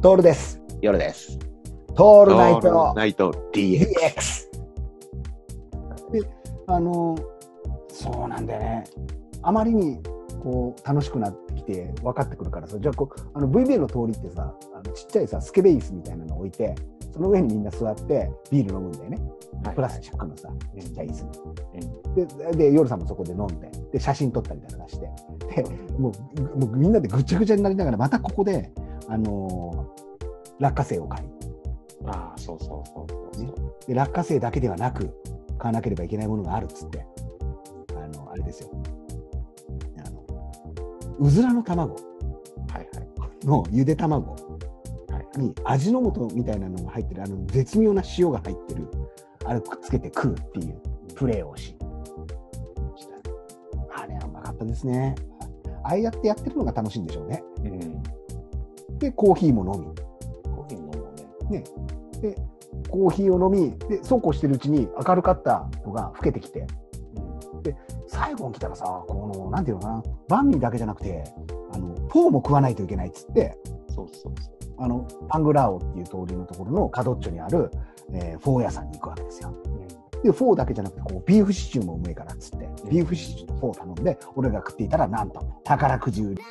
トールです。夜です。トールナイトナイト DX。で、あの、そうなんだよね。あまりにこう楽しくなってきて分かってくるからさ、じゃあこうあの VBA の通りってさ、あのちっちゃいさ、スケベイスみたいなの置いて、その上にみんな座ってビール飲むんだよね。はいプラスチックのさ、うんちっちゃい椅子に。で、で、夜さんもそこで飲んで、で、写真撮ったりとかして、で、もう、もうみんなでぐちゃぐちゃになりながら、またここで、あのー落花生を買い、ああ、そうそうそうそうね。で落花生だけではなく買わなければいけないものがあるっつって。あのあれですよ。あのうずらの卵。はいはい。のゆで卵。はいに味の素みたいなのが入ってるあの絶妙な塩が入ってるあれくっつけて食うっていうプレーをし。あれはうまかったですね。ああやってやってるのが楽しいんでしょうね。うん。でコーヒーも飲み。コーヒー飲もうね。でコーヒーを飲みでそうこうしてるうちに明るかったのが老けてきて。最後に来たらさ、この、なんていうのかな、バンミーだけじゃなくて、あの、フォーも食わないといけないっつって、そうそうそう。あの、パングラーオっていう通りのところの角っちょにある、えーフォー屋さんに行くわけですよ。で、フォーだけじゃなくて、こう、ビーフシチューもうめえからっつって、ビーフシチューとフォー頼んで、俺が食っていたら、なんと、宝くじ売り